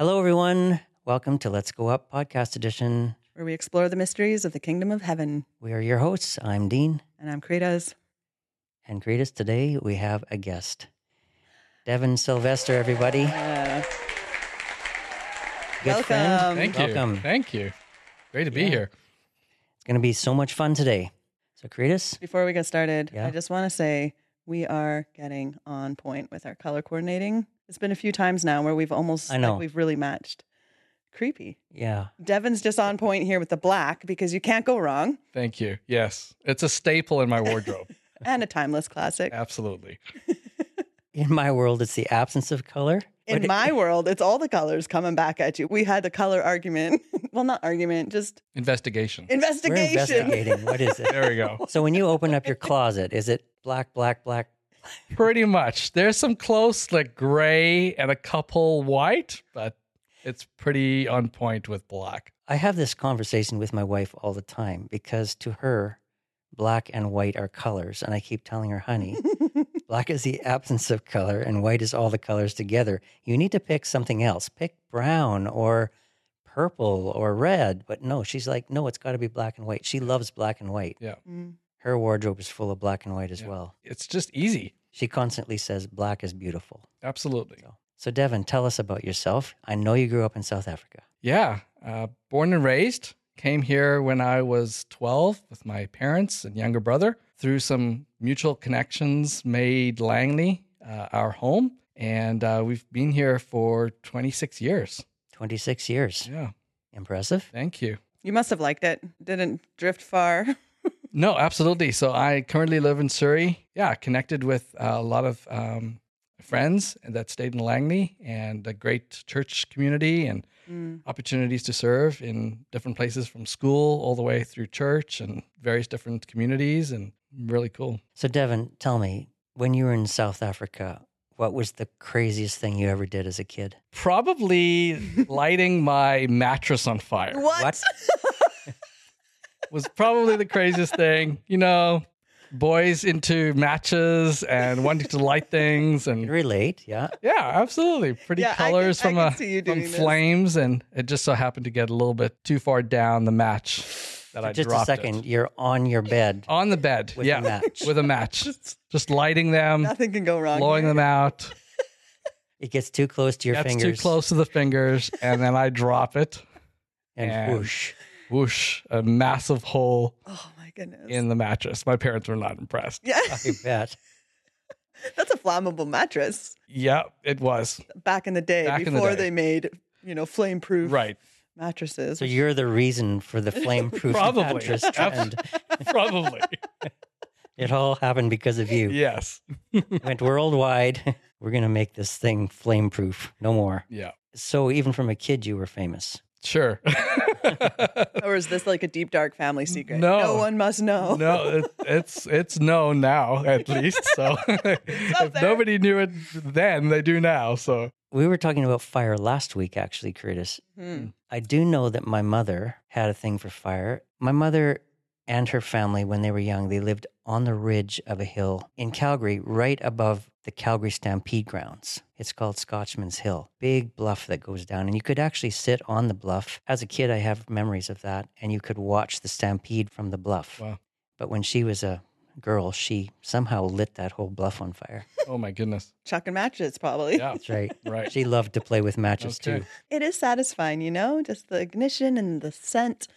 Hello, everyone. Welcome to Let's Go Up podcast edition. where we explore the mysteries of the kingdom of heaven. We are your hosts. I'm Dean. And I'm Karitas. And greatest today, we have a guest, Devan Sylvester, everybody. Uh, Good friend. welcome. Thank you. Welcome. Thank you. Great to be Yeah. here. It's going to be so much fun today. So, Karitas, Before we get started, Yeah. I just want to say we are getting on point with our color coordinating. It's been a few times now where we've almost I know. like we've really matched. Creepy. yeah, Devin's just on point here with the black because you can't go wrong. Thank you. Yes, it's a staple in my wardrobe. And a timeless classic. Absolutely. in my world, it's the absence of color. In my world, it's all the colors coming back at you. We had the color argument. well, not argument, just Investigation. Investigation. we're investigation. investigating. What is it? There we go. So, when you open up your closet, is it black, black, black? Pretty much. There's some close like gray and a couple white, but it's pretty on point with black. I have this conversation with my wife all the time because to her, black and white are colors. And I keep telling her, honey, black is the absence of color and white is all the colors together. You need to pick something else. Pick brown or purple or red. But no, she's like, no, it's got to be black and white. She loves black and white. Mm. Her wardrobe is full of black and white as Yeah. well. It's just easy. She constantly says black is beautiful. Absolutely. So, so Devan, tell us about yourself. I know you grew up in South Africa. Yeah. Uh, born and raised. Came here when I was 12 with my parents and younger brother. Through some mutual connections, made Langley uh, our home. And uh, we've been here for 26 years. 26 years. Yeah. Impressive. Thank you. You must have liked it. Didn't drift far. No, absolutely. So I currently live in Surrey. Yeah, connected with uh, a lot of um, friends that stayed in Langley and a great church community and Mm. opportunities to serve in different places from school all the way through church and various different communities and really cool. So, Devan, tell me, when you were in South Africa, what was the craziest thing you ever did as a kid? Probably lighting my mattress on fire What? was probably the craziest thing. You know, boys into matches and wanting to light things and relate, yeah. Yeah, absolutely. Pretty Yeah, I can- colors from a from doing this. flames, and it just so happened to get a little bit too far down the match that I Just a second, it. you're on your bed. on the bed. With a match. with a match, just lighting them, Nothing can go wrong. blowing here. them out. It gets too close to your That's fingers. too close to the fingers, and then I drop it. And and- whoosh. Whoosh! A massive hole Oh my goodness. in the mattress. My parents were not impressed. yeah, I bet. that's a flammable mattress. Yeah, it was Back in the day, Back in the before day. they made you know flame proof right. mattresses. So you're the reason for the flame proof Probably. mattress trend. Probably. It all happened because of you. yes. Went worldwide. We're going to make this thing flame proof. No more. Yeah. So, even from a kid, you were famous. Sure. or is this like a deep dark family secret? No. no one must know. no, it, it's it's known now at least. So if there. nobody knew it then, they do now. So We were talking about fire last week, actually, Karitas. Hmm. I do know that my mother had a thing for fire. My mother and her family, when they were young, they lived on the ridge of a hill in Calgary, right above the Calgary Stampede grounds. It's called Scotchman's Hill. Big bluff that goes down, and you could actually sit on the bluff. As a kid, I have memories of that, and you could watch the stampede from the bluff. Wow. But when she was a girl, she somehow lit that whole bluff on fire. oh my goodness. Chucking matches, probably. Yeah. That's right. Right. She loved to play with matches Okay. too. It is satisfying, you know, just the ignition and the scent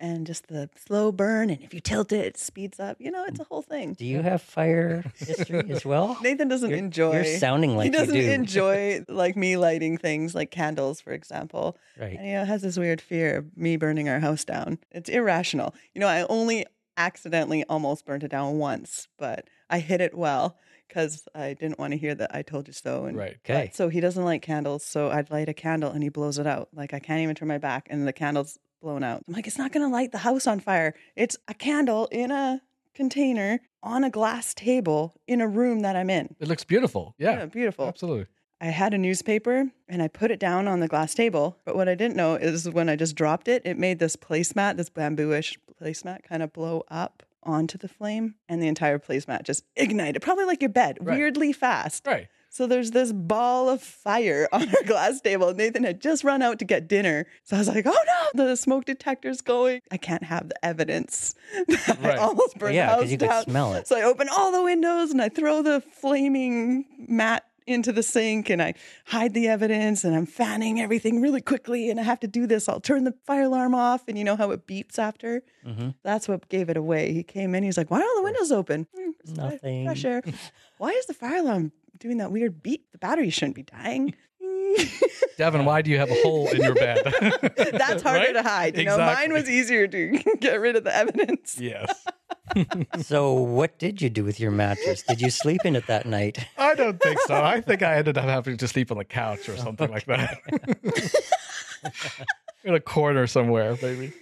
and just the slow burn. And if you tilt it, it speeds up. You know, it's a whole thing. Do you have fire history as well? Nathan doesn't You're- enjoy. You're sounding like he doesn't you do. enjoy like me lighting things like candles, for example. right. And you know, has this weird fear of me burning our house down. It's irrational. You know, I only accidentally almost burnt it down once, but I hid it well because I didn't want to hear that I told you so. And Right. but- Okay. so he doesn't like candles, so I'd light a candle and he blows it out. Like I can't even turn my back and the candle's blown out. I'm like, it's not gonna light the house on fire. It's a candle in a container on a glass table in a room that I'm in. It looks beautiful. Yeah, beautiful. absolutely. I had a newspaper and I put it down on the glass table. But what I didn't know is when I just dropped it, it made this placemat, this bambooish placemat, kind of blow up onto the flame, and the entire placemat just ignited, probably like your bed, Right. weirdly fast. Right. So there's this ball of fire on our glass table. Nathan had just run out to get dinner. So I was like, oh no, the smoke detector's going. I can't have the evidence that I Right. almost burned Yeah, the house you could down. smell it. So I open all the windows and I throw the flaming mat into the sink and I hide the evidence and I'm fanning everything really quickly and I have to do this. I'll turn the fire alarm off and you know how it beeps after? Mhm. That's what gave it away. He came in, he's like, Why are all the windows open? "Hmm, Nothing. Fresh air. Why is the fire alarm doing that weird beep? The battery shouldn't be dying. Devan, why do you have a hole in your bed? That's harder Right? to hide. You know, mine was easier to get rid of the evidence. Yes. So, what did you do with your mattress? Did you sleep in it that night? I don't think so. I think I ended up having to sleep on the couch or something like that. in a corner somewhere, maybe.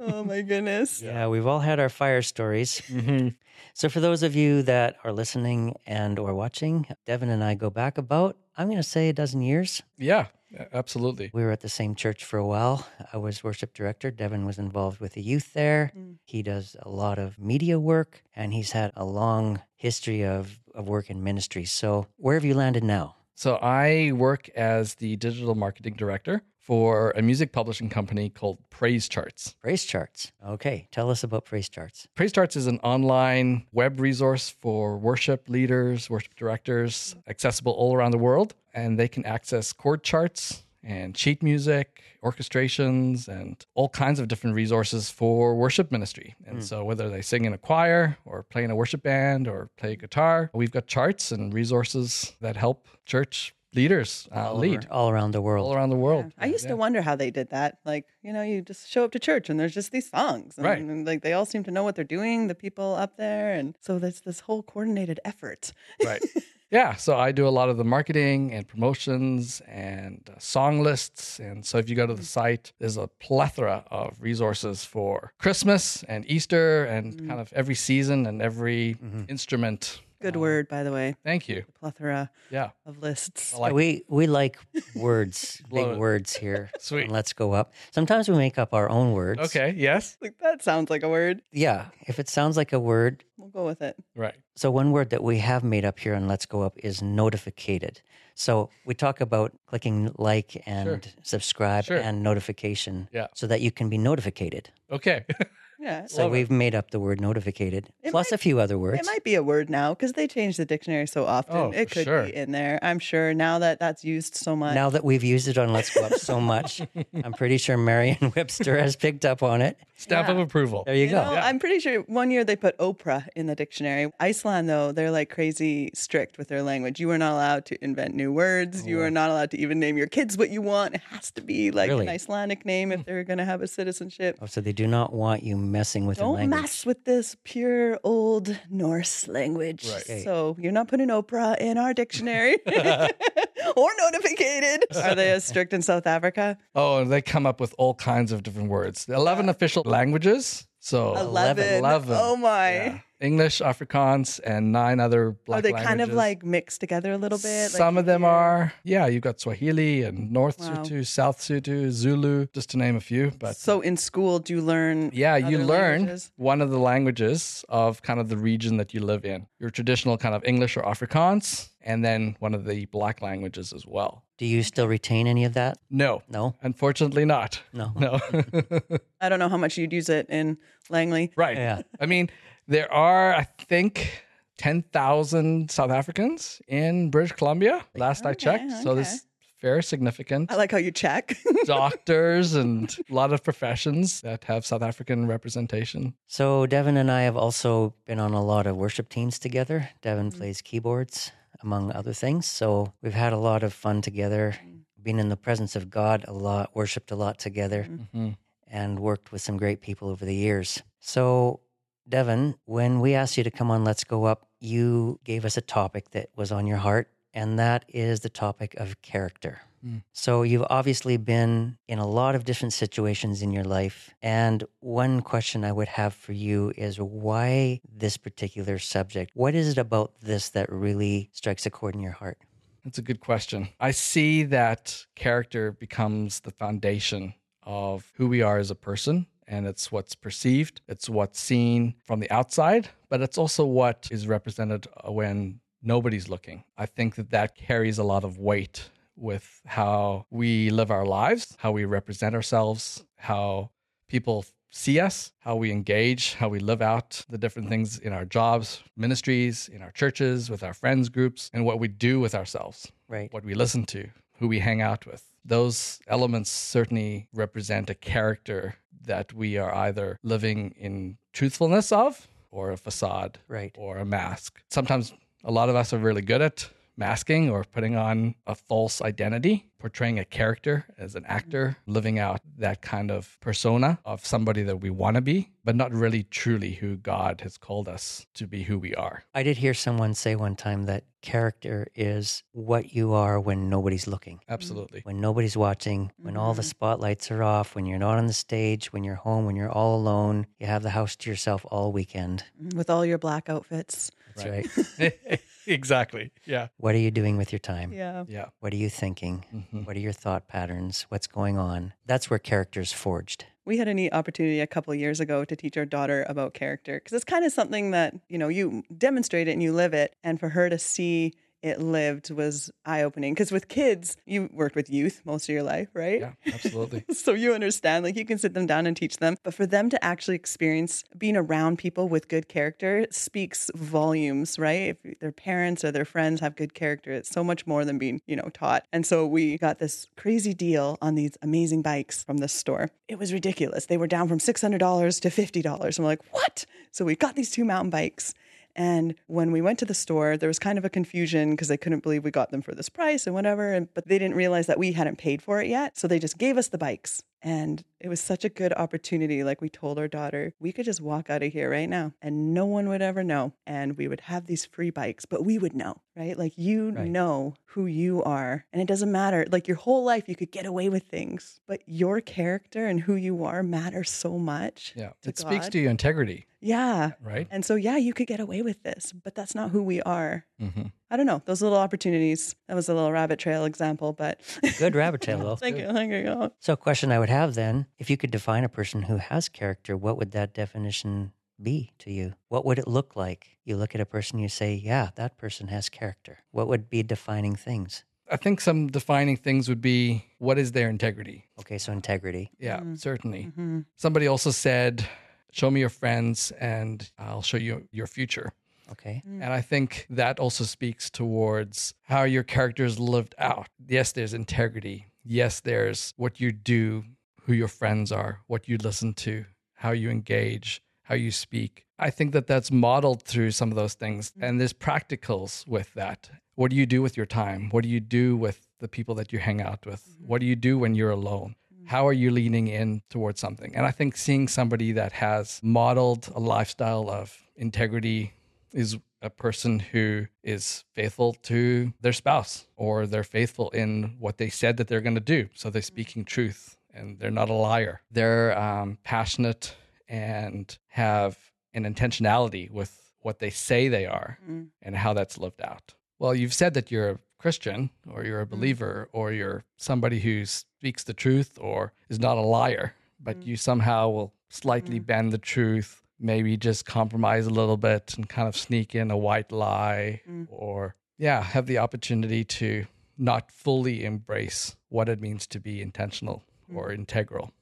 Oh my goodness. Yeah, we've all had our fire stories. hmm So, for those of you that are listening and or watching, Devan and I go back about, I'm going to say a dozen years. Yeah, absolutely. We were at the same church for a while. I was worship director. Devan was involved with the youth there. Mm. He does a lot of media work and he's had a long history of, of work in ministry. So, where have you landed now? So I work as the digital marketing director for a music publishing company called Praise Charts. Praise charts. Okay, tell us about praise charts. Praise Charts is an online web resource for worship leaders, worship directors, accessible all around the world. And they can access chord charts and sheet music, orchestrations, and all kinds of different resources for worship ministry. And hmm. so, whether they sing in a choir or play in a worship band or play guitar, we've got charts and resources that help church leaders uh, all lead over- all around the world. all around the world. I used to wonder how they did that. Like, you know, you just show up to church and there's just these songs. And, Right. and, like they all seem to know what they're doing, the people up there. And so there's this whole coordinated effort. right. Yeah, so I do a lot of the marketing and promotions and uh, song lists. And so if you go to the site, there's a plethora of resources for Christmas and Easter and kind of every season and every instrument. Good Uh, word, by the way. Thank you. Plethora Yeah. of lists. Like we we like words, big it. words here. Sweet. on Let's go up. Sometimes we make up our own words. Okay. Yes. Like that sounds like a word. Yeah, if it sounds like a word. We'll go with it. Right. So one word that we have made up here on Let's Go Up is notificated. So we talk about clicking like and subscribe Sure. and notification Yeah. so that you can be notificated. Okay. Yeah. So Love we've made up the word notificated It plus might- a few other words. It might be a word now because they change the dictionary so often. Oh, it could sure. be in there. I'm sure now that that's used so much. Now that we've used it on Let's Go Up so much, I'm pretty sure Merriam Webster has picked up on it. Stamp of approval. There you You go. know, I'm pretty sure one year they put Oprah in the dictionary. Iceland, though, they're like crazy strict with their language. You are not allowed to invent new words. You are not allowed to even name your kids what you want. It has to be like Really? an Icelandic name if hmm. they're going to have a citizenship. Oh, so they do not want you messing with Don't language. mess with this pure old Norse language. Right. Okay. So you're not putting Oprah in our dictionary or notificated. Are they as strict in South Africa? Oh, they come up with all kinds of different words. 11 uh, official languages. So 11. 11. Oh my. Yeah. English, Afrikaans, and nine other black languages. Are they kind of like mixed together a little bit? Some you of them hear- are. Yeah, you've got Swahili and North Wow. Sotho, South Sotho, Zulu, just to name a few. But So in school, do you learn? yeah, you learn languages? one of the languages of kind of the region that you live in. Your traditional kind of English or Afrikaans, and then one of the black languages as well. Do you still retain any of that? No, No? unfortunately not. No. No. I don't know how much you'd use it in Langley. right. Yeah. I mean, there are, I think, 10,000 South Africans in British Columbia, last I Okay, checked. So this is very significant. I like how you check. Doctors and a lot of professions that have South African representation. So Devan and I have also been on a lot of worship teams together. Devan mm. plays keyboards, among other things. So we've had a lot of fun together, mm. been in the presence of God a lot, worshipped a lot together, Mhm. and worked with some great people over the years. So, Devan, when we asked you to come on Let's Go Up, you gave us a topic that was on your heart, and that is the topic of character. Mm. So you've obviously been in a lot of different situations in your life. And one question I would have for you is why this particular subject? What is it about this that really strikes a chord in your heart? That's a good question. I see that character becomes the foundation of who we are as a person. And it's what's perceived, it's what's seen from the outside, but it's also what is represented when nobody's looking. I think that that carries a lot of weight with how we live our lives, how we represent ourselves, how people see us, how we engage, how we live out the different things in our jobs, ministries, in our churches, with our friends groups, and what we do with ourselves, Right. what we listen to, who we hang out with. Those elements certainly represent a character that we are either living in truthfulness of or a facade Right. or a mask. Sometimes a lot of us are really good at masking or putting on a false identity, portraying a character as an actor, living out that kind of persona of somebody that we want to be, but not really truly who God has called us to be who we are. I did hear someone say one time that character is what you are when nobody's looking. Absolutely. when nobody's watching, when all the Mhm. spotlights are off, when you're not on the stage, when you're home, when you're all alone, you have the house to yourself all weekend. With all your black outfits. That's Right. right. exactly. Yeah. what are you doing with your time? Yeah. Yeah. What are you thinking? Mhm. What are your thought patterns? What's going on? That's where character's forged. We had a neat opportunity a couple of years ago to teach our daughter about character because it's kind of something that, you know, you demonstrate it and you live it. And for her to see it lived was eye opening. Because with kids, you worked with youth most of your life, right? Yeah, absolutely. so you understand, like you can sit them down and teach them. But for them to actually experience being around people with good character speaks volumes, right? If their parents or their friends have good character, it's so much more than being, you know, taught. And so we got this crazy deal on these amazing bikes from this store. It was ridiculous. They were down from $600 to $50. I'm like, what? So we got these two mountain bikes. And when we went to the store, there was kind of a confusion because they couldn't believe we got them for this price and whatever. And, but they didn't realize that we hadn't paid for it yet. So they just gave us the bikes. And it was such a good opportunity. Like we told our daughter, we could just walk out of here right now and no one would ever know. And we would have these free bikes, but we would know, right? Like you Right. know who you are. And it doesn't matter. Like your whole life, you could get away with things, but your character and who you are matters so much. Yeah. It speaks to your integrity, Yeah. right? And so, yeah, you could get away with this, but that's not who we are. hmm I don't know. Those little opportunities. That was a little rabbit trail example, but Good rabbit trail, though. thank you. Thank you. So, a question I would have then if you could define a person who has character, what would that definition be to you? What would it look like? You look at a person, you say, yeah, that person has character. What would be defining things? I think some defining things would be what is their integrity? Okay, so integrity. Yeah, Mm. certainly. hmm Somebody also said, Show me your friends and I'll show you your future. Okay. And I think that also speaks towards how your character is lived out. Yes, there's integrity. Yes, there's what you do, who your friends are, what you listen to, how you engage, how you speak. I think that that's modeled through some of those things. Mm-hmm. And there's practicals with that. What do you do with your time? What do you do with the people that you hang out with? Mm-hmm. What do you do when you're alone? Mm-hmm. How are you leaning in towards something? And I think seeing somebody that has modeled a lifestyle of integrity is a person who is faithful to their spouse or they're faithful in what they said that they're going to do. So they're speaking truth and they're not a liar. They're um, passionate and have an intentionality with what they say they are Mm. and how that's lived out. Well, you've said that you're a Christian or you're a believer or you're somebody who speaks the truth or is not a liar, but Mm. you somehow will slightly bend the truth, maybe just compromise a little bit and kind of sneak in a white lie Mm. or, yeah, have the opportunity to not fully embrace what it means to be intentional or mm-hmm. integral.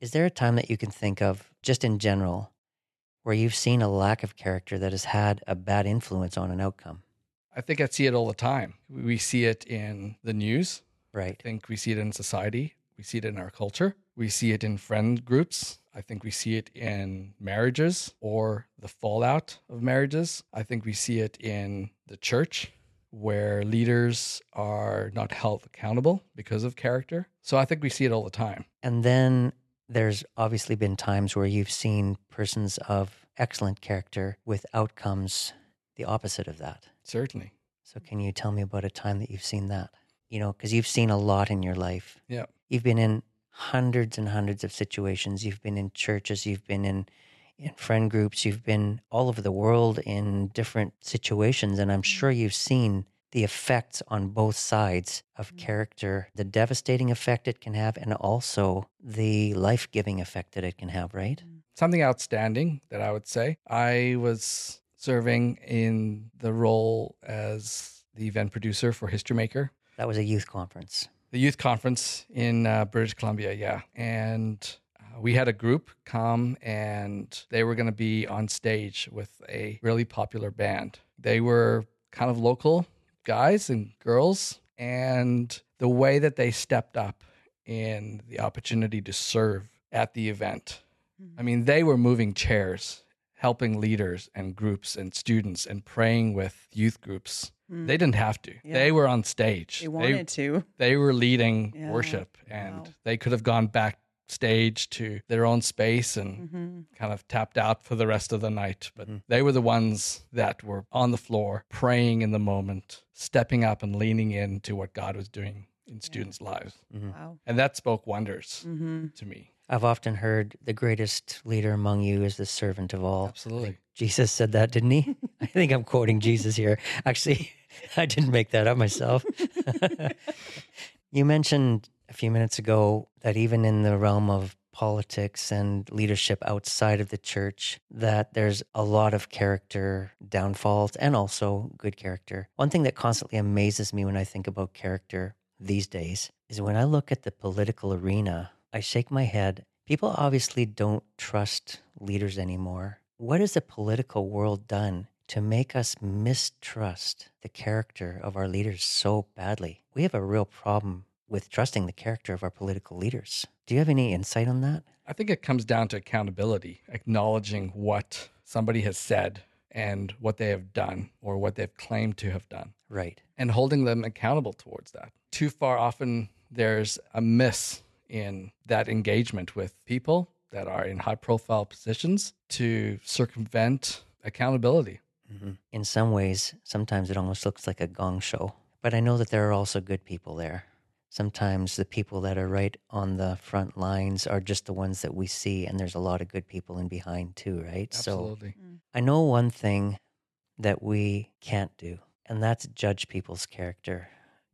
Is there a time that you can think of, just in general, where you've seen a lack of character that has had a bad influence on an outcome? I think I see it all the time. We see it in the news. Right. I think we see it in society. We see it in our culture. We see it in friend groups. I think we see it in marriages or the fallout of marriages. I think we see it in the church where leaders are not held accountable because of character. So I think we see it all the time. And then there's obviously been times where you've seen persons of excellent character with outcomes the opposite of that. Certainly. So, can you tell me about a time that you've seen that? you know, because you've seen a lot in your life. Yeah. You've been in hundreds and hundreds of situations. You've been in churches, you've been in in friend groups, you've been all over the world in different situations and I'm sure you've seen the effects on both sides of character, the devastating effect it can have and also the life-giving effect that it can have, right? Something outstanding that I would say. I was serving in the role as the event producer for History Maker, That was a youth conference. the youth conference in uh, British Columbia. Yeah. And we had a group come and they were going to be on stage with a really popular band. They were kind of local guys and girls. And the way that they stepped up in the opportunity to serve at the event, mm-hmm. I mean, they were moving chairs, helping leaders and groups and students and praying with youth groups. Mm. They didn't have to. Yeah. They were on stage. They wanted to. they were leading Yeah. worship and Wow. they could have gone backstage to their own space and hmm kind of tapped out for the rest of the night. But they were the ones that were on the floor, praying in the moment, stepping up and leaning into what God was doing in students' lives. Wow. And that spoke wonders hmm to me. I've often heard the greatest leader among you is the servant of all. Absolutely. Jesus said that, didn't he? I think I'm quoting Jesus here. Actually, I didn't make that up myself. you mentioned a few minutes ago that even in the realm of politics and leadership outside of the church that there's a lot of character downfalls and also good character. One thing that constantly amazes me when I think about character these days is when I look at the political arena, I shake my head. People obviously don't trust leaders anymore. What has the political world done to make us mistrust the character of our leaders so badly? We have a real problem with trusting the character of our political leaders. Do you have any insight on that? I think it comes down to accountability, acknowledging what somebody has said and what they have done or what they've claimed to have done. Right. and holding them accountable towards that. Too far often, there's a miss in that engagement with people that are in high profile positions to circumvent accountability. hmm In some ways, sometimes it almost looks like a gong show. But I know that there are also good people there. Sometimes the people that are right on the front lines are just the ones that we see, and there's a lot of good people in behind too, right? So Absolutely. Mm. I know one thing that we can't do, and that's judge people's character.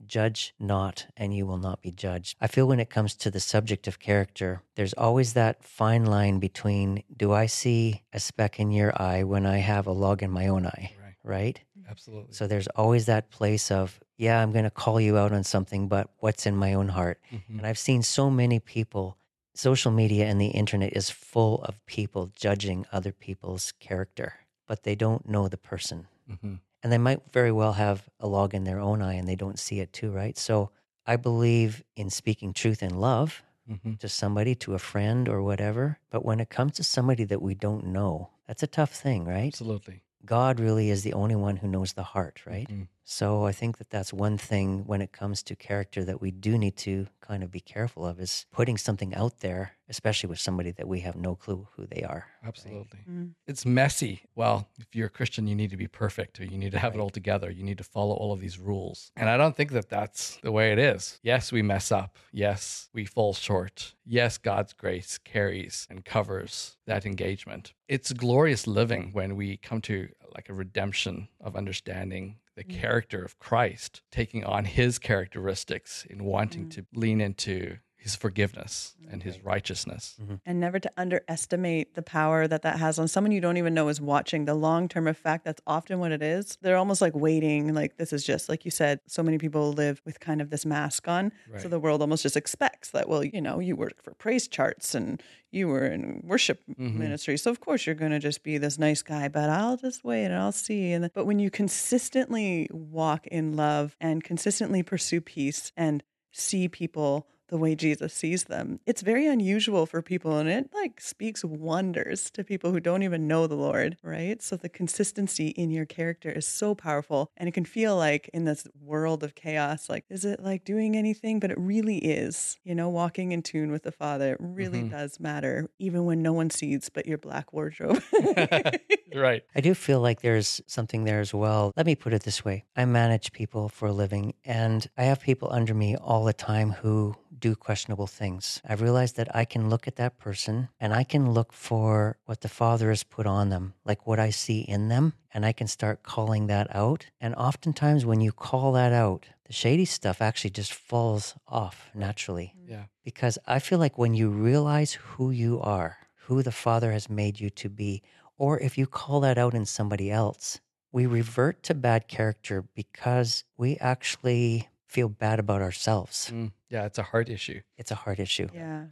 Judge not, and you will not be judged. I feel when it comes to the subject of character, there's always that fine line between do I see a speck in your eye when I have a log in my own eye, Right. right? Absolutely. So there's always that place of, yeah, I'm going to call you out on something, but what's in my own heart? Mhm. And I've seen so many people, social media and the internet is full of people judging other people's character, but they don't know the person. Mhm. And they might very well have a log in their own eye and they don't see it too, right? So I believe in speaking truth in love Mhm. to somebody, to a friend or whatever. But when it comes to somebody that we don't know, that's a tough thing, right? Absolutely. God really is the only one who knows the heart, right? Mhm. So I think that that's one thing when it comes to character that we do need to kind of be careful of is putting something out there, especially with somebody that we have no clue who they are. right? Absolutely. Mm. It's messy. Well, if you're a Christian, you need to be perfect or you need to have it all together. You need to follow all of these rules. And I don't think that that's the way it is. Yes, we mess up. Yes, we fall short. Yes, God's grace carries and covers that engagement. It's glorious living when we come to like a redemption of understanding the mm. character of Christ, taking on his characteristics in wanting mm. to lean into his forgiveness and his righteousness. and never to underestimate the power that that has on someone you don't even know is watching. The long-term effect that's often what it is. They're almost like waiting like this is just like you said so many people live with kind of this mask on. So the world almost just expects that well you know you work for praise charts and you were in worship Mhm. ministry. So of course you're going to just be this nice guy but i'll just wait and i'll see. And but when you consistently walk in love and consistently pursue peace and see people the way Jesus sees them. It's very unusual for people and it like speaks wonders to people who don't even know the Lord, right? So the consistency in your character is so powerful and it can feel like in this world of chaos like is it like doing anything but it really is. You know, walking in tune with the Father it really Mhm. does matter even when no one sees but your black wardrobe. right. I do feel like there's something there as well. Let me put it this way I manage people for a living, and I have people under me all the time who do questionable things. I've realized that I can look at that person and I can look for what the Father has put on them, like what I see in them, and I can start calling that out. And oftentimes, when you call that out, the shady stuff actually just falls off naturally mm. Yeah. because I feel like when you realize who you are, who the Father has made you to be, or if you call that out in somebody else, we revert to bad character because we actually feel bad about ourselves. Mm. Yeah. It's a heart issue. It's a heart issue. yeah.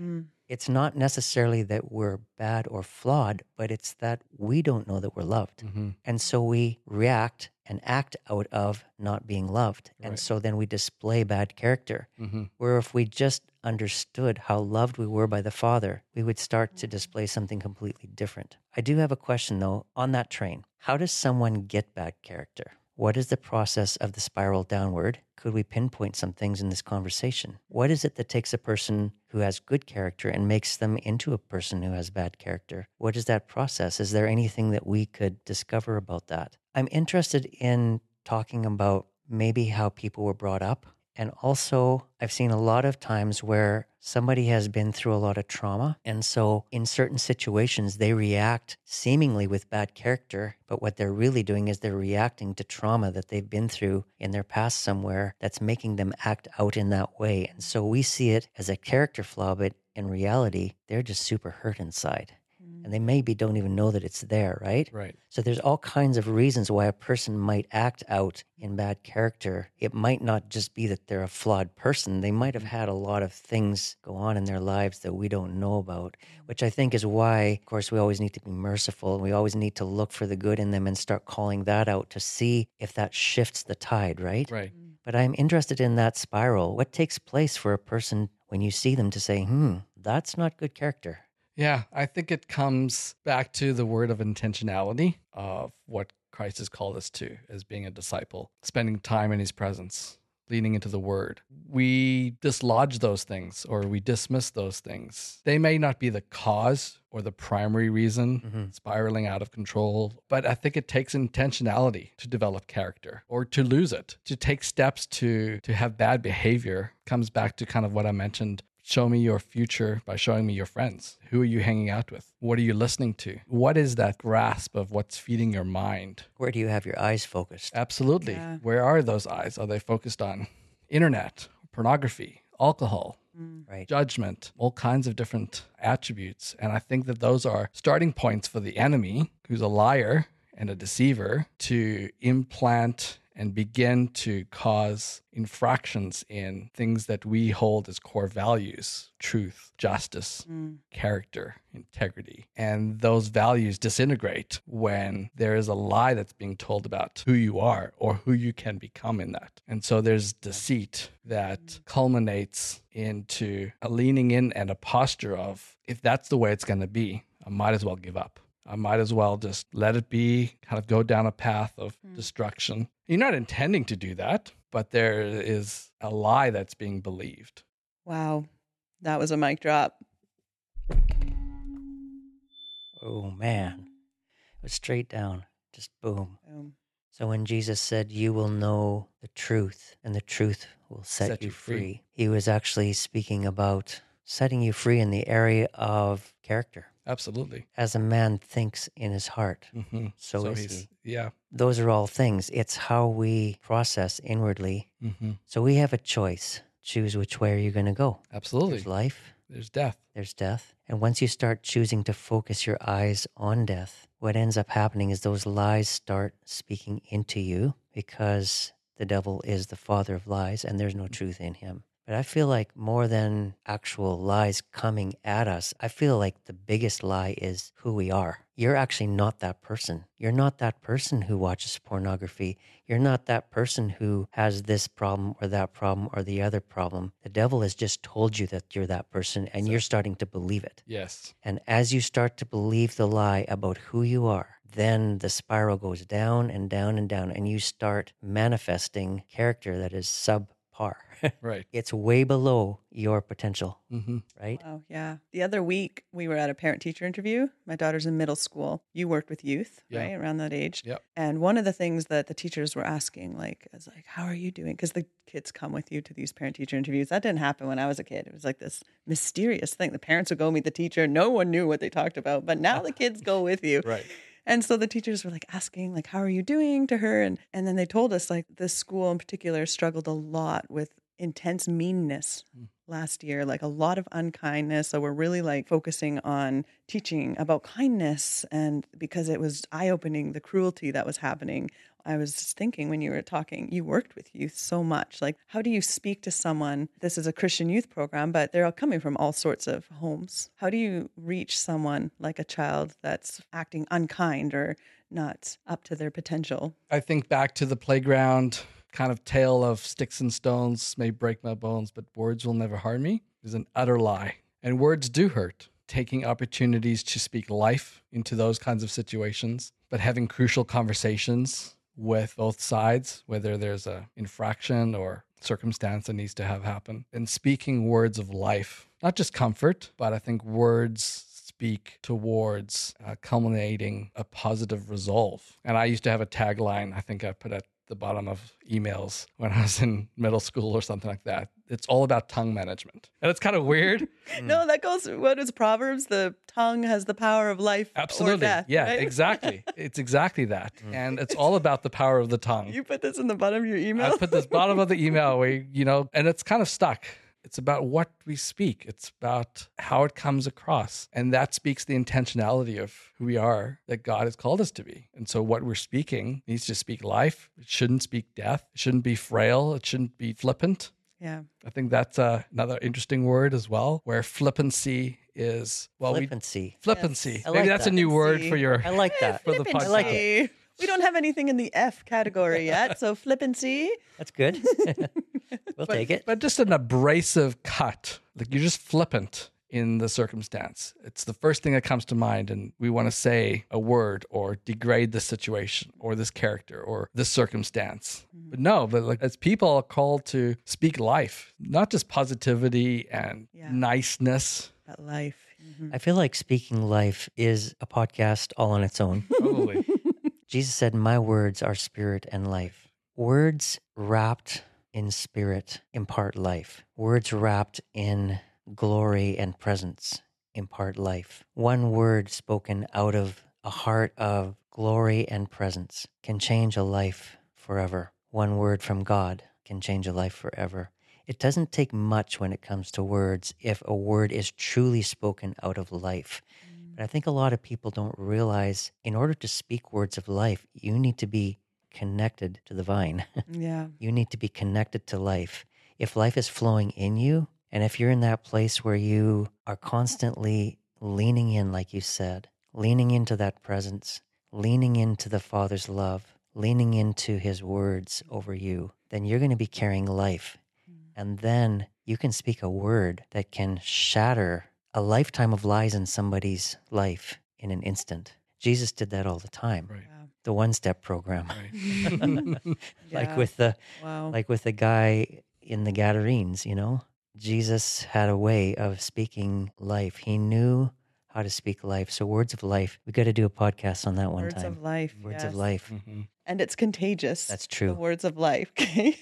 Mm. It's not necessarily that we're bad or flawed, but it's that we don't know that we're loved. hmm And so we react and act out of not being loved. And so then we display bad character. hmm Where if we just understood how loved we were by the Father, we would start to display something completely different. I do have a question though on that train. How does someone get bad character? What is the process of the spiral downward? Could we pinpoint some things in this conversation? What is it that takes a person who has good character and makes them into a person who has bad character? What is that process? Is there anything that we could discover about that? I'm interested in talking about maybe how people were brought up. And also, I've seen a lot of times where somebody has been through a lot of trauma. And so, in certain situations, they react seemingly with bad character. But what they're really doing is they're reacting to trauma that they've been through in their past somewhere that's making them act out in that way. And so, we see it as a character flaw, but in reality, they're just super hurt inside. And they maybe don't even know that it's there, right? Right. So there's all kinds of reasons why a person might act out in bad character. It might not just be that they're a flawed person. They might have had a lot of things go on in their lives that we don't know about, which I think is why, of course, we always need to be merciful and we always need to look for the good in them and start calling that out to see if that shifts the tide, right? Right. But I'm interested in that spiral. What takes place for a person when you see them to say, hmm, that's not good character? Yeah, I think it comes back to the word of intentionality of what Christ has called us to as being a disciple, spending time in his presence, leaning into the word. We dislodge those things or we dismiss those things. They may not be the cause or the primary reason Mhm. spiraling out of control, but I think it takes intentionality to develop character or to lose it. To take steps to to have bad behavior comes back to kind of what I mentioned show me your future by showing me your friends. Who are you hanging out with? What are you listening to? What is that grasp of what's feeding your mind? Where do you have your eyes focused? Absolutely. Yeah. Where are those eyes? Are they focused on internet, pornography, alcohol, Mm. Right. judgment, all kinds of different attributes? And I think that those are starting points for the enemy, who's a liar and a deceiver, to implant and begin to cause infractions in things that we hold as core values truth, justice, Mm. character, integrity. And those values disintegrate when there is a lie that's being told about who you are or who you can become in that. And so there's deceit that culminates into a leaning in and a posture of if that's the way it's going to be, I might as well give up. I might as well just let it be, kind of go down a path of hmm. destruction. You're not intending to do that, but there is a lie that's being believed. Wow. That was a mic drop. Oh man, it was straight down, just boom. Boom. So when Jesus said, You will know the truth, and the truth will set, Set you you free. free, he was actually speaking about setting you free in the area of character. Absolutely. As a man thinks in his heart, hmm so, is he's, he. yeah. Those are all things. It's how we process inwardly. hmm So we have a choice. Choose which way are you going to go? Absolutely. There's life, There's death. there's death. And once you start choosing to focus your eyes on death, what ends up happening is those lies start speaking into you because the devil is the father of lies and there's no truth in him. But I feel like more than actual lies coming at us, I feel like the biggest lie is who we are. You're actually not that person. You're not that person who watches pornography. You're not that person who has this problem or that problem or the other problem. The devil has just told you that you're that person and you're starting to believe it. Yes. And as you start to believe the lie about who you are, then the spiral goes down and down and down, and you start manifesting character that is subpar. Right. it's way below your potential, hmm right? Oh, yeah. The other week, we were at a parent teacher interview. My daughter's in middle school. You worked with youth, Yeah. right? Around that age. Yep. And one of the things that the teachers were asking, like, is like, how are you doing? Because the kids come with you to these parent teacher interviews. That didn't happen when I was a kid. It was like this mysterious thing. The parents would go meet the teacher. No one knew what they talked about, but now the kids go with you. Right. And so the teachers were like asking, like, how are you doing to her? And and then they told us like this school in particular struggled a lot with intense meanness hmm. last year, like a lot of unkindness. So we're really like focusing on teaching about kindness and because it was eye opening the cruelty that was happening. I was just thinking when you were talking, you worked with youth so much. Like, how do you speak to someone? This is a Christian youth program, but they're all coming from all sorts of homes. How do you reach someone like a child that's acting unkind or not up to their potential? I think back to the playground kind of tale of sticks and stones may break my bones, but words will never harm me is an utter lie. And words do hurt. Taking opportunities to speak life into those kinds of situations, but having crucial conversations with both sides, whether there's a infraction or circumstance that needs to have happen, and speaking words of life, not just comfort, but I think words speak towards uh, culminating a positive resolve. And I used to have a tagline, I think I put at the bottom of emails when I was in middle school or something like that. It's all about tongue management. And it's kind of weird. No, that goes. What is Proverbs? The tongue has the power of life or Absolutely. death. yeah, right? exactly. It's exactly that. Mm. And it's all about the power of the tongue. You put this in the bottom of your email. I put this bottom of the email where, you know, and it's kind of stuck. It's about what we speak. It's about how it comes across. And that speaks the intentionality of who we are that God has called us to be. And so what we're speaking needs to speak life. It shouldn't speak death. It shouldn't be frail. It shouldn't be flippant. yeah. I think that's uh, another interesting word as well, where flippancy is, well, Flippancy. we flippancy. I Maybe like that's that. a new word for your. I like that. For the podcast. I like it. We don't have anything in the F category yet, so flippancy. That's good. we'll take it. But just an abrasive cut, like you're just flippant in the circumstance. It's the first thing that comes to mind, and we want to say a word or degrade the situation or this character or this circumstance. But no, but like as people are called to speak life, not just positivity and Yeah. niceness. That life. Mhm. I feel like speaking life is a podcast all on its own. Probably. Jesus said, My words are spirit and life. Words wrapped in spirit impart life. Words wrapped in glory and presence impart life. One word spoken out of a heart of glory and presence can change a life forever. One word from God can change a life forever. It doesn't take much when it comes to words if a word is truly spoken out of life. But I think a lot of people don't realize in order to speak words of life, you need to be connected to the vine. Yeah. you need to be connected to life. If life is flowing in you, and if you're in that place where you are constantly leaning in, like you said, leaning into that presence, leaning into the Father's love, leaning into his words over you, then you're going to be carrying life. Mm. And then you can speak a word that can shatter a lifetime of lies in somebody's life in an instant. Jesus did that all the time. Right. Yeah. The one step program. Right. like Yeah. with the Wow. like with the guy in the Gadarenes, you know? Jesus had a way of speaking life. He knew how to speak life. So words of life. We got to do a podcast on that one words time. Words of life. words yes. of life. Mhm. And it's contagious. That's The true. words of life. Okay.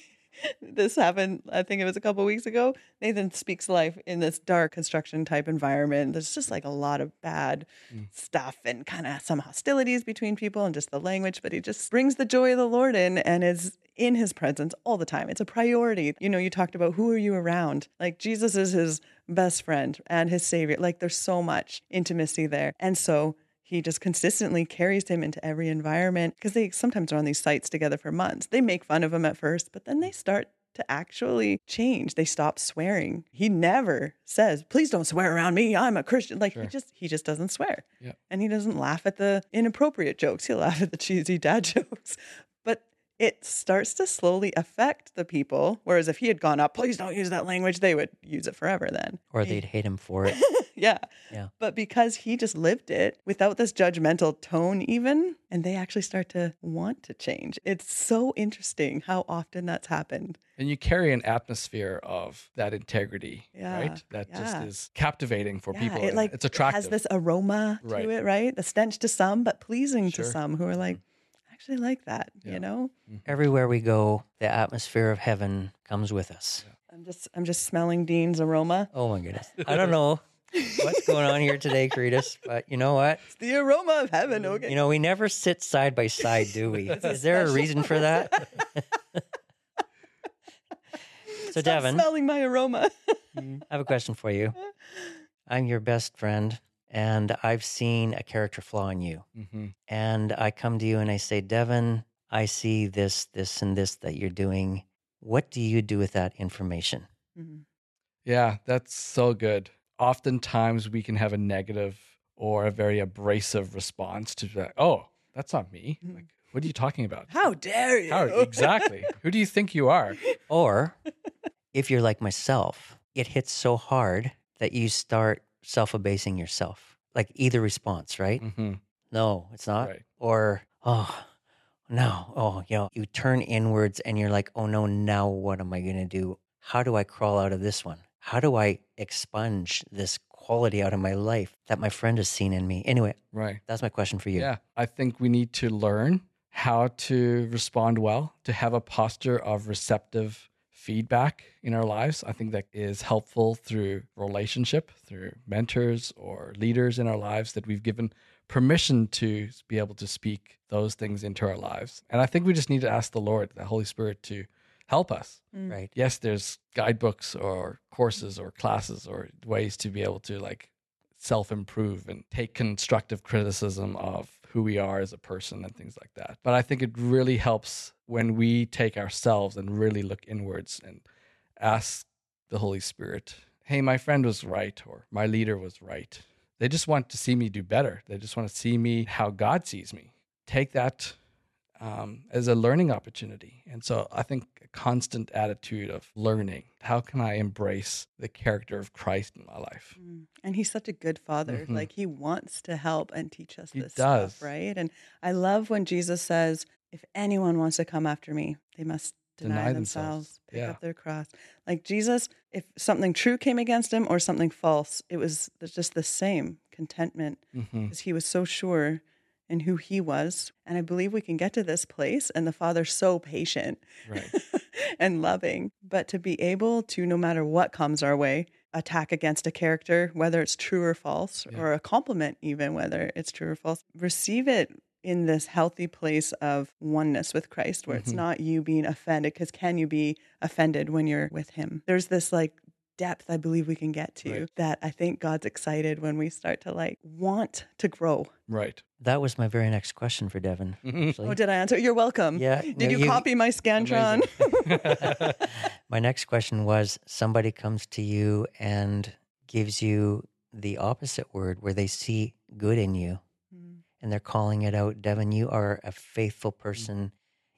This happened, I think it was a couple weeks ago. Nathan speaks life in this dark construction type environment. There's just like a lot of bad Mm. stuff and kind of some hostilities between people and just the language, but he just brings the joy of the Lord in and is in his presence all the time. It's a priority. You know, you talked about who are you around? Like Jesus is his best friend and his savior. Like there's so much intimacy there. And so he just consistently carries him into every environment because they sometimes are on these sites together for months. They make fun of him at first, but then they start to actually change. They stop swearing. He never says, "Please don't swear around me. I'm a Christian." Like Sure. he just he just doesn't swear. Yeah. And he doesn't laugh at the inappropriate jokes. He'll laugh at the cheesy dad jokes. But it starts to slowly affect the people. Whereas if he had gone up, please don't use that language, they would use it forever then. Or they'd hate him for it. yeah. Yeah. But because he just lived it without this judgmental tone, even, and they actually start to want to change. It's so interesting how often that's happened. And you carry an atmosphere of that integrity, Yeah, right? That just is captivating for Yeah, people. it like it's attractive. has this aroma Right. to it, right? The stench to some, but pleasing to some who are like, I actually like that, Yeah. you know? Mm-hmm. Everywhere we go, the atmosphere of heaven comes with us. I'm just I'm just smelling Dean's aroma. Oh my goodness. I don't know what's going on here today, Karitas, but you know what? It's the aroma of heaven. Okay. You know, we never sit side by side, do we? Is there a reason for that? so, Stop Devan, smelling my aroma. Mm-hmm. I have a question for you. I'm your best friend, and I've seen a character flaw in you. hmm And I come to you and I say, Devan, I see this, this, and this that you're doing. What do you do with that information? Mhm. Yeah, that's so good. Oftentimes we can have a negative or a very abrasive response to that. Oh, that's not me. Mhm. Like, what are you talking about? How dare you? How exactly? Who do you think you are? Or if you're like myself, it hits so hard that you start self abasing yourself. Like either response, right? hmm No, it's not. Right. Or, oh, no. Oh, you know, you turn inwards and you're like, oh no, now what am I going to do? How do I crawl out of this one? How do I expunge this quality out of my life that my friend has seen in me? Anyway, Right. that's my question for you. Yeah. I think we need to learn how to respond well, to have a posture of receptive feedback in our lives. I think that is helpful through relationship, through mentors or leaders in our lives that we've given permission to be able to speak those things into our lives. And I think we just need to ask the Lord, the Holy Spirit, to help us. Mm. Right. Yes, there's guidebooks or courses or classes or ways to be able to like self improve and take constructive criticism of who we are as a person and things like that. But I think it really helps when we take ourselves and really look inwards and ask the Holy Spirit, hey, my friend was right or my leader was right. They just want to see me do better. They just want to see me how God sees me. Take that um, as a learning opportunity. And so I think a constant attitude of learning. How can I embrace the character of Christ in my life? Mm. And he's such a good father. Mhm. Like he wants to help and teach us He this does. stuff, right? And I love when Jesus says, if anyone wants to come after me, they must deny, Deny themselves, themselves. pick Yeah. up their cross. Like Jesus, if something true came against him or something false, it was just the same contentment because he was so sure in who he was. And I believe we can get to this place, and the Father's so patient Right. and loving. But to be able to, no matter what comes our way, attack against a character, whether it's true or false, Yeah. or a compliment, even whether it's true or false, receive it in this healthy place of oneness with Christ, where it's Mhm. not you being offended. Because can you be offended when you're with Him? There's this like depth I believe we can get to Right. that I think God's excited when we start to like want to grow. Right. That was my very next question for Devan. Mhm. Oh, did I answer? You're welcome. Yeah, Did no, you, you- copy my Scantron? My next question was somebody comes to you and gives you the opposite word where they see good in you Mm. and they're calling it out. Devan, you are a faithful Mm. person.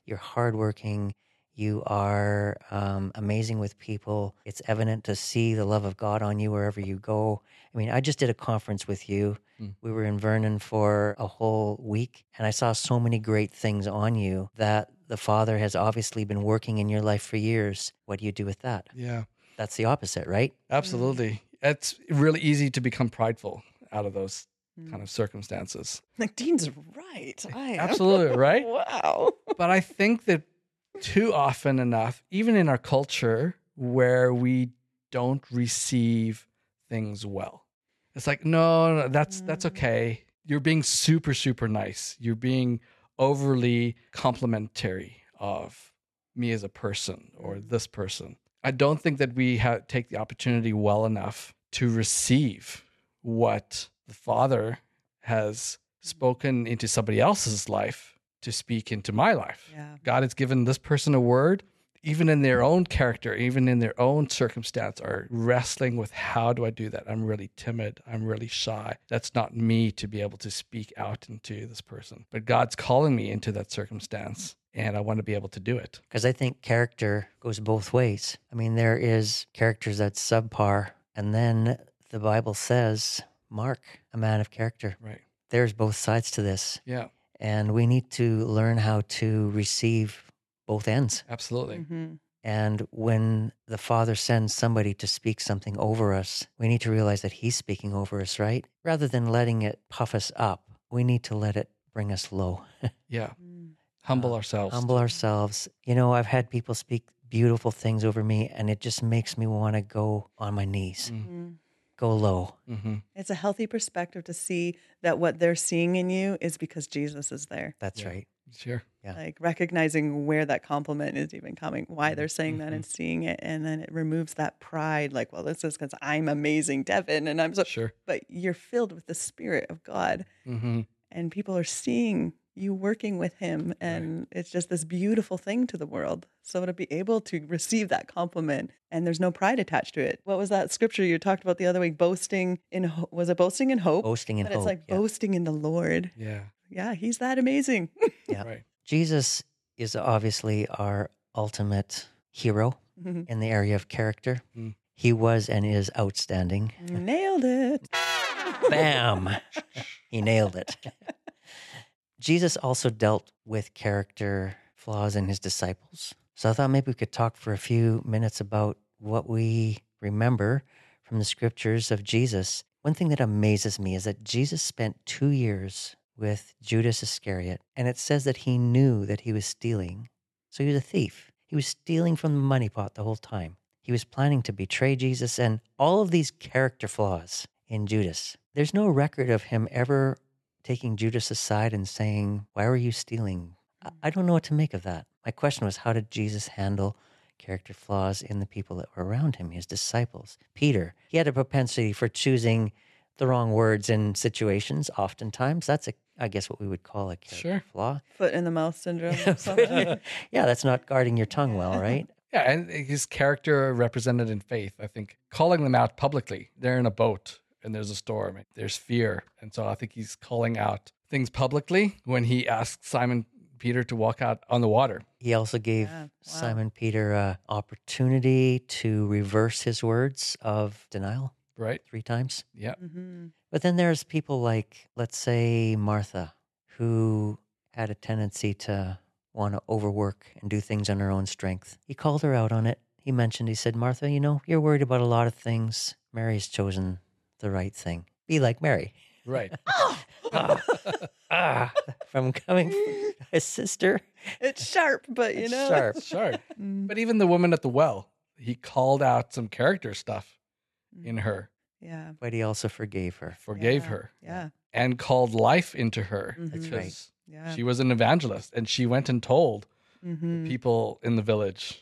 You're hardworking. You are um, amazing with people. It's evident to see the love of God on you wherever you go. I mean, I just did a conference with you. Mm. We were in Vernon for a whole week, and I saw so many great things on you that the Father has obviously been working in your life for years. What do you do with that? yeah. That's the opposite, right? Absolutely. It's really easy to become prideful out of those Mm. kind of circumstances. Like Dean's right. I. Absolutely, right? Wow. but I think that too often enough, even in our culture where we don't receive things well, it's like, no, no, that's that's Mm. okay. You're being super, super nice. You're being overly complimentary of me as a person or this person. I don't think that we ha- take the opportunity well enough to receive what the Father has spoken into somebody else's life to speak into my life. Yeah. God has given this person a word. even in their own character, even in their own circumstance, are wrestling with how do I do that? I'm really timid. I'm really shy. That's not me to be able to speak out into this person. But God's calling me into that circumstance, and I want to be able to do it. Because I think character goes both ways. I mean, there is characters that's subpar, and then the Bible says, Mark, a man of character. Right. There's both sides to this. Yeah, And we need to learn how to receive both ends. absolutely. hmm And when the Father sends somebody to speak something over us, we need to realize that He's speaking over us, right? Rather than letting it puff us up, we need to let it bring us low. Yeah. Mm. Humble Uh, ourselves. Humble ourselves. You know, I've had people speak beautiful things over me, and it just makes me want to go on my knees, Mm. Go low. Mm-hmm. It's a healthy perspective to see that what they're seeing in you is because Jesus is there. That's Yeah. right. Sure. Yeah. Like recognizing where that compliment is even coming, why Mm-hmm. they're saying that and seeing it. And then it removes that pride, like, well, this is because I'm amazing, Devan. And I'm so, Sure. but you're filled with the Spirit of God. Mm-hmm. And people are seeing you working with Him. And it's just this beautiful thing to the world. So to be able to receive that compliment and there's no pride attached to it. What was that scripture you talked about the other week? Boasting in, ho- was it boasting in hope? Boasting in but hope. it's like yeah. boasting in the Lord. Yeah. Yeah, He's that amazing. Yeah. Right. Jesus is obviously our ultimate hero in the area of character. Mm. He was and is outstanding. Nailed it. Bam! he nailed it. Jesus also dealt with character flaws in his disciples. So I thought maybe we could talk for a few minutes about what we remember from the scriptures of Jesus. One thing that amazes me is that Jesus spent two years with Judas Iscariot, and it says that he knew that he was stealing. So he was a thief. He was stealing from the money pot the whole time. He was planning to betray Jesus and all of these character flaws in Judas. There's no record of him ever taking Judas aside and saying, Why were you stealing? I- I mm. don't know what to make of that. My question was, How did Jesus handle character flaws in the people that were around him, his disciples? Peter, he had a propensity for choosing the wrong words in situations, oftentimes. That's, a, I guess, what we would call a character Sure. flaw. Foot in the mouth syndrome. or something. yeah, that's not guarding your tongue well, right? Yeah, and his character represented in faith. I think calling them out publicly. They're in a boat and there's a storm. There's fear, and so I think he's calling out things publicly when he asked Simon Peter to walk out on the water. He also gave Yeah, wow. Simon Peter an opportunity to reverse his words of denial Right? three times. Yeah. Mhm. But then there's people like, let's say, Martha, who had a tendency to want to overwork and do things on her own strength. He called her out on it. He mentioned, he said, Martha, you know, you're worried about a lot of things. Mary's chosen the right thing. Be like Mary. Right. ah, ah, from coming from his sister. It's sharp, but you know. sharp. sure. Mm, But even the woman at the well, he called out some character stuff in her, Yeah. But he also forgave her. forgave yeah, her, Yeah. and called life into her. That's right. Yeah. She was an evangelist, and she went and told Mhm. people in the village,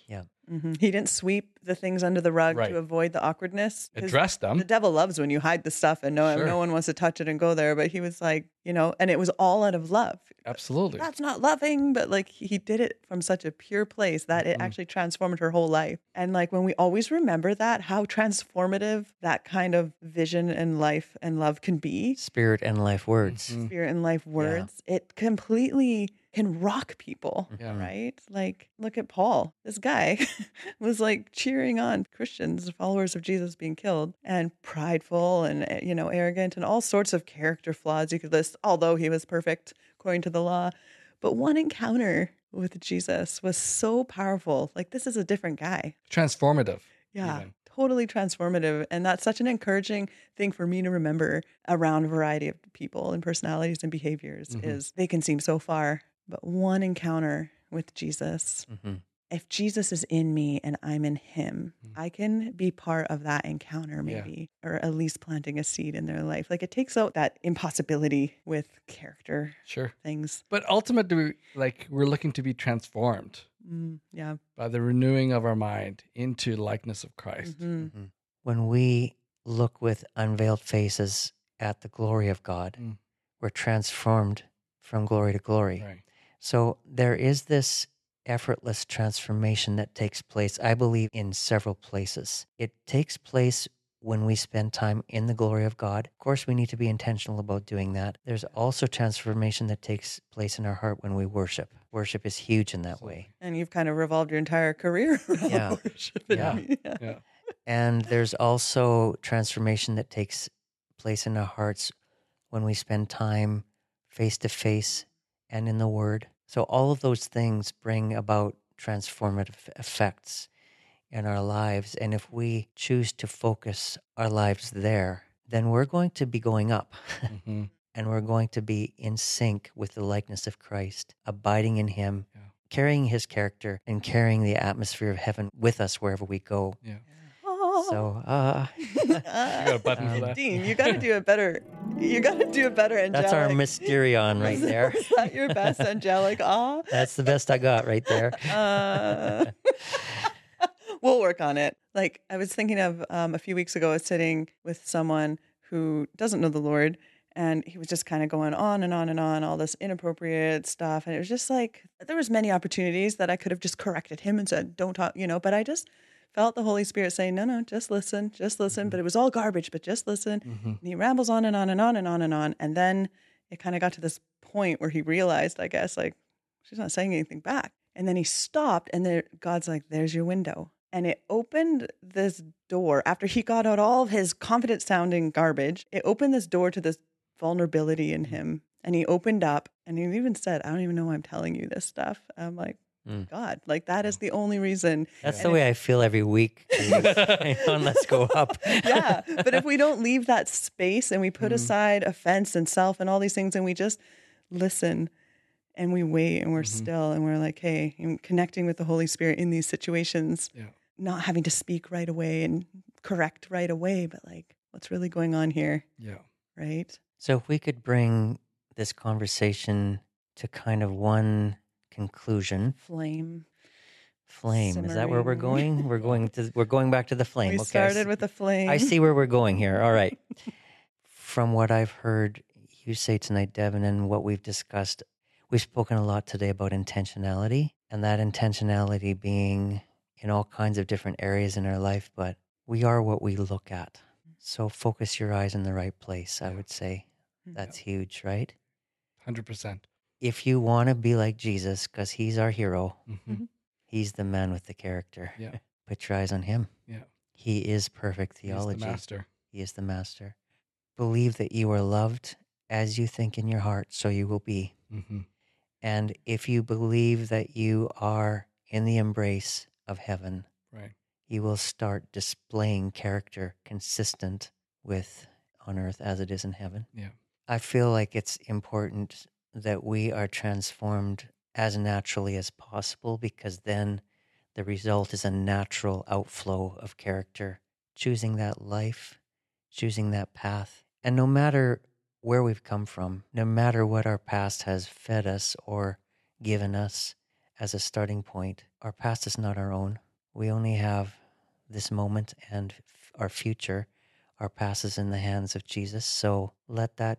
Mhm. He didn't sweep the things under the rug Right. to avoid the awkwardness. 'cause addressed them. The devil loves when you hide the stuff and no, Sure. no one wants to touch it and go there. But he was like, you know, and it was all out of love. Absolutely. That's not loving, but like he did it from such a pure place that it Mhm. actually transformed her whole life. And like when we always remember that, how transformative that kind of vision and life and love can be, Spirit and life words. Mhm. spirit and life words, it completely can rock people. Yeah. Right? Like, look at Paul. This guy was like cheering on Christians, followers of Jesus being killed, and prideful and, eh, you know, arrogant and all sorts of character flaws you could list, although he was perfect according to the law. But one encounter with Jesus was so powerful. Like, this is a different guy. Transformative. Yeah. even. Totally transformative. And that's such an encouraging thing for me to remember around a variety of people and personalities and behaviors Mhm. is they can seem so far, but one encounter with Jesus, hmm if Jesus is in me and I'm in him, Mhm. I can be part of that encounter Yeah. maybe, or at least planting a seed in their life. Like it takes out that impossibility with character Sure. things. But ultimately, like we're looking to be transformed Mm, yeah. by the renewing of our mind into likeness of Christ. Mhm. When we look with unveiled faces at the glory of God, Mm. we're transformed from glory to glory. Right. So there is this effortless transformation that takes place, I believe, in several places. It takes place when we spend time in the glory of God. Of course, we need to be intentional about doing that. There's also transformation that takes place in our heart when we worship. Worship is huge in that way. And you've kind of revolved your entire career around Yeah. worship. Yeah. yeah. Yeah. And there's also transformation that takes place in our hearts when we spend time face to face and in the Word. So, all of those things bring about transformative effects in our lives. And if we choose to focus our lives there, then we're going to be going up hmm and we're going to be in sync with the likeness of Christ, abiding in Him, Yeah. carrying His character, and carrying the atmosphere of heaven with us wherever we go. Yeah. So, uh, You got a button for Um, that? Dean, you got to do it better. You got to do it better, angelic. that's our mysterion right there. Is that your best angelic awe? That's the best I got right there. Uh, we'll work on it. Like I was thinking of um, a few weeks ago, I was sitting with someone who doesn't know the Lord, and he was just kind of going on and on and on, all this inappropriate stuff, and it was just like there was many opportunities that I could have just corrected him and said, "Don't talk," you know, but I just felt the Holy Spirit saying, "No, no, just listen, just listen." But it was all garbage, but just listen. hmm And he rambles on and on and on and on and on. And then it kind of got to this point where he realized, I guess, like, she's not saying anything back. And then he stopped, and there, God's like, there's your window. And it opened this door after he got out all of his confident sounding garbage. It opened this door to this vulnerability in him. And he opened up and he even said, I don't even know why I'm telling you this stuff. I'm like, Mm. God, like that is the only reason. That's And the way I feel every week. on Let's Go Up. yeah. But if we don't leave that space and we put Mhm. aside offense and self and all these things and we just listen and we wait and we're Mhm. still and we're like, hey, and connecting with the Holy Spirit in these situations, Yeah. not having to speak right away and correct right away, but like, what's really going on here? Yeah. Right. So, if we could bring this conversation to kind of one conclusion, Flame. flame. Is that where we're going? We're going to we're going back to the flame. we okay, started with the flame. I see where we're going here. All right. From what I've heard you say tonight, Devan, and what we've discussed, we've spoken a lot today about intentionality, and that intentionality being in all kinds of different areas in our life, but we are what we look at. So focus your eyes in the right place, I would say. Mm-hmm. That's huge, right? 100%. If you want to be like Jesus, because he's our hero, hmm he's the man with the character. Yeah. Put your eyes on him. Yeah. He is perfect He's theology. the master. He is the master. Believe that you are loved as you think in your heart, so you will be. hmm And if you believe that you are in the embrace of heaven, Right. you will start displaying character consistent with on earth as it is in heaven. Yeah. I feel like it's important that we are transformed as naturally as possible because then the result is a natural outflow of character, choosing that life, choosing that path. And no matter where we've come from, no matter what our past has fed us or given us as a starting point, our past is not our own. We only have this moment and our future. Our past is in the hands of Jesus. So let that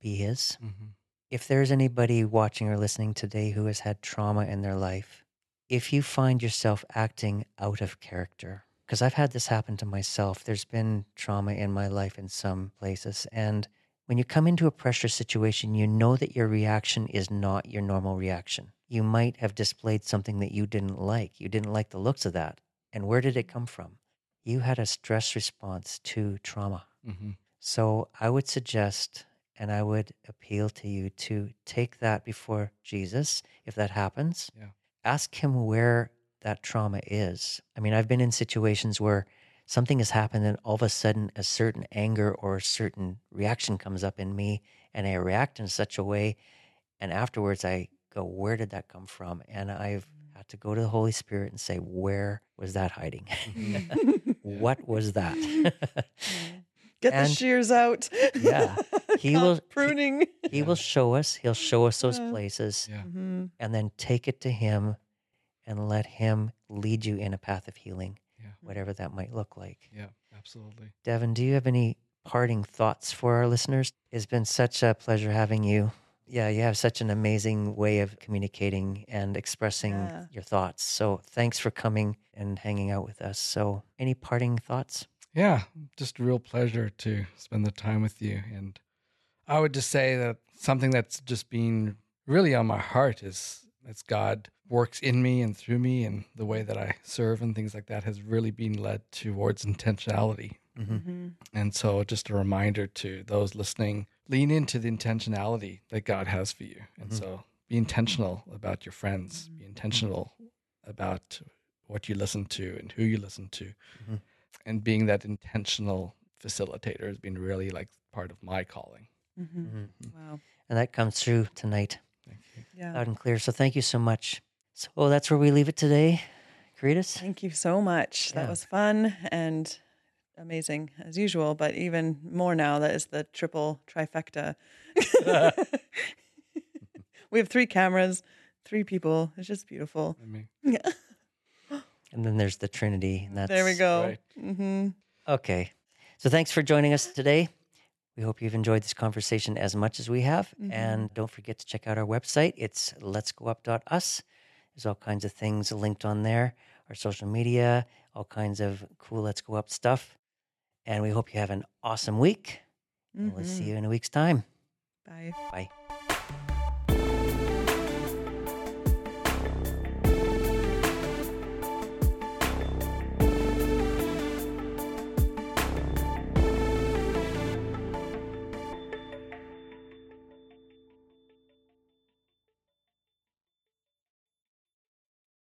be His. hmm If there's anybody watching or listening today who has had trauma in their life, if you find yourself acting out of character, because I've had this happen to myself, there's been trauma in my life in some places. And when you come into a pressure situation, you know that your reaction is not your normal reaction. You might have displayed something that you didn't like. You didn't like the looks of that. And where did it come from? You had a stress response to trauma. hmm So I would suggest and I would appeal to you to take that before Jesus if that happens. Yeah. Ask him where that trauma is. I mean, I've been in situations where something has happened and all of a sudden a certain anger or a certain reaction comes up in me and I react in such a way and afterwards I go, where did that come from? And I've mm. had to go to the Holy Spirit and say, where was that hiding? Mm-hmm. what was that? Get the shears out. Yeah. He Cut will- pruning. He will show us. He'll show us those Yeah. places Yeah. Mhm. and then take it to him and let him lead you in a path of healing, Yeah. whatever that might look like. Yeah. Absolutely. Devan, do you have any parting thoughts for our listeners? It's been such a pleasure having you Yeah, you have such an amazing way of communicating and expressing Yeah. your thoughts. So thanks for coming and hanging out with us. So, any parting thoughts? Yeah, just a real pleasure to spend the time with you. And I would just say that something that's just been really on my heart is as God works in me and through me and the way that I serve and things like that has really been led towards intentionality. hmm hmm And so just a reminder to those listening, lean into the intentionality that God has for you. And Mhm. so be intentional about your friends, be intentional about what you listen to and who you listen to. Mhm. And being that intentional facilitator has been really like part of my calling. Hmm hmm Wow. And that comes through tonight Thank you. Yeah. loud and clear. So, thank you so much. So, that's where we leave it today. Karitas? Thank you so much. Yeah. That was fun and amazing as usual, but even more now that is the triple trifecta. we have three cameras, three people. It's just beautiful. I mean, Yeah. And then there's the Trinity. And that's, There we go. right. hmm Okay. So thanks for joining us today. We hope you've enjoyed this conversation as much as we have. Mhm. And don't forget to check out our website. It's letsgoup.us. There's all kinds of things linked on there, our social media, all kinds of cool Let's Go Up stuff. And we hope you have an awesome week. And we'll see you in a week's time. Bye. Bye.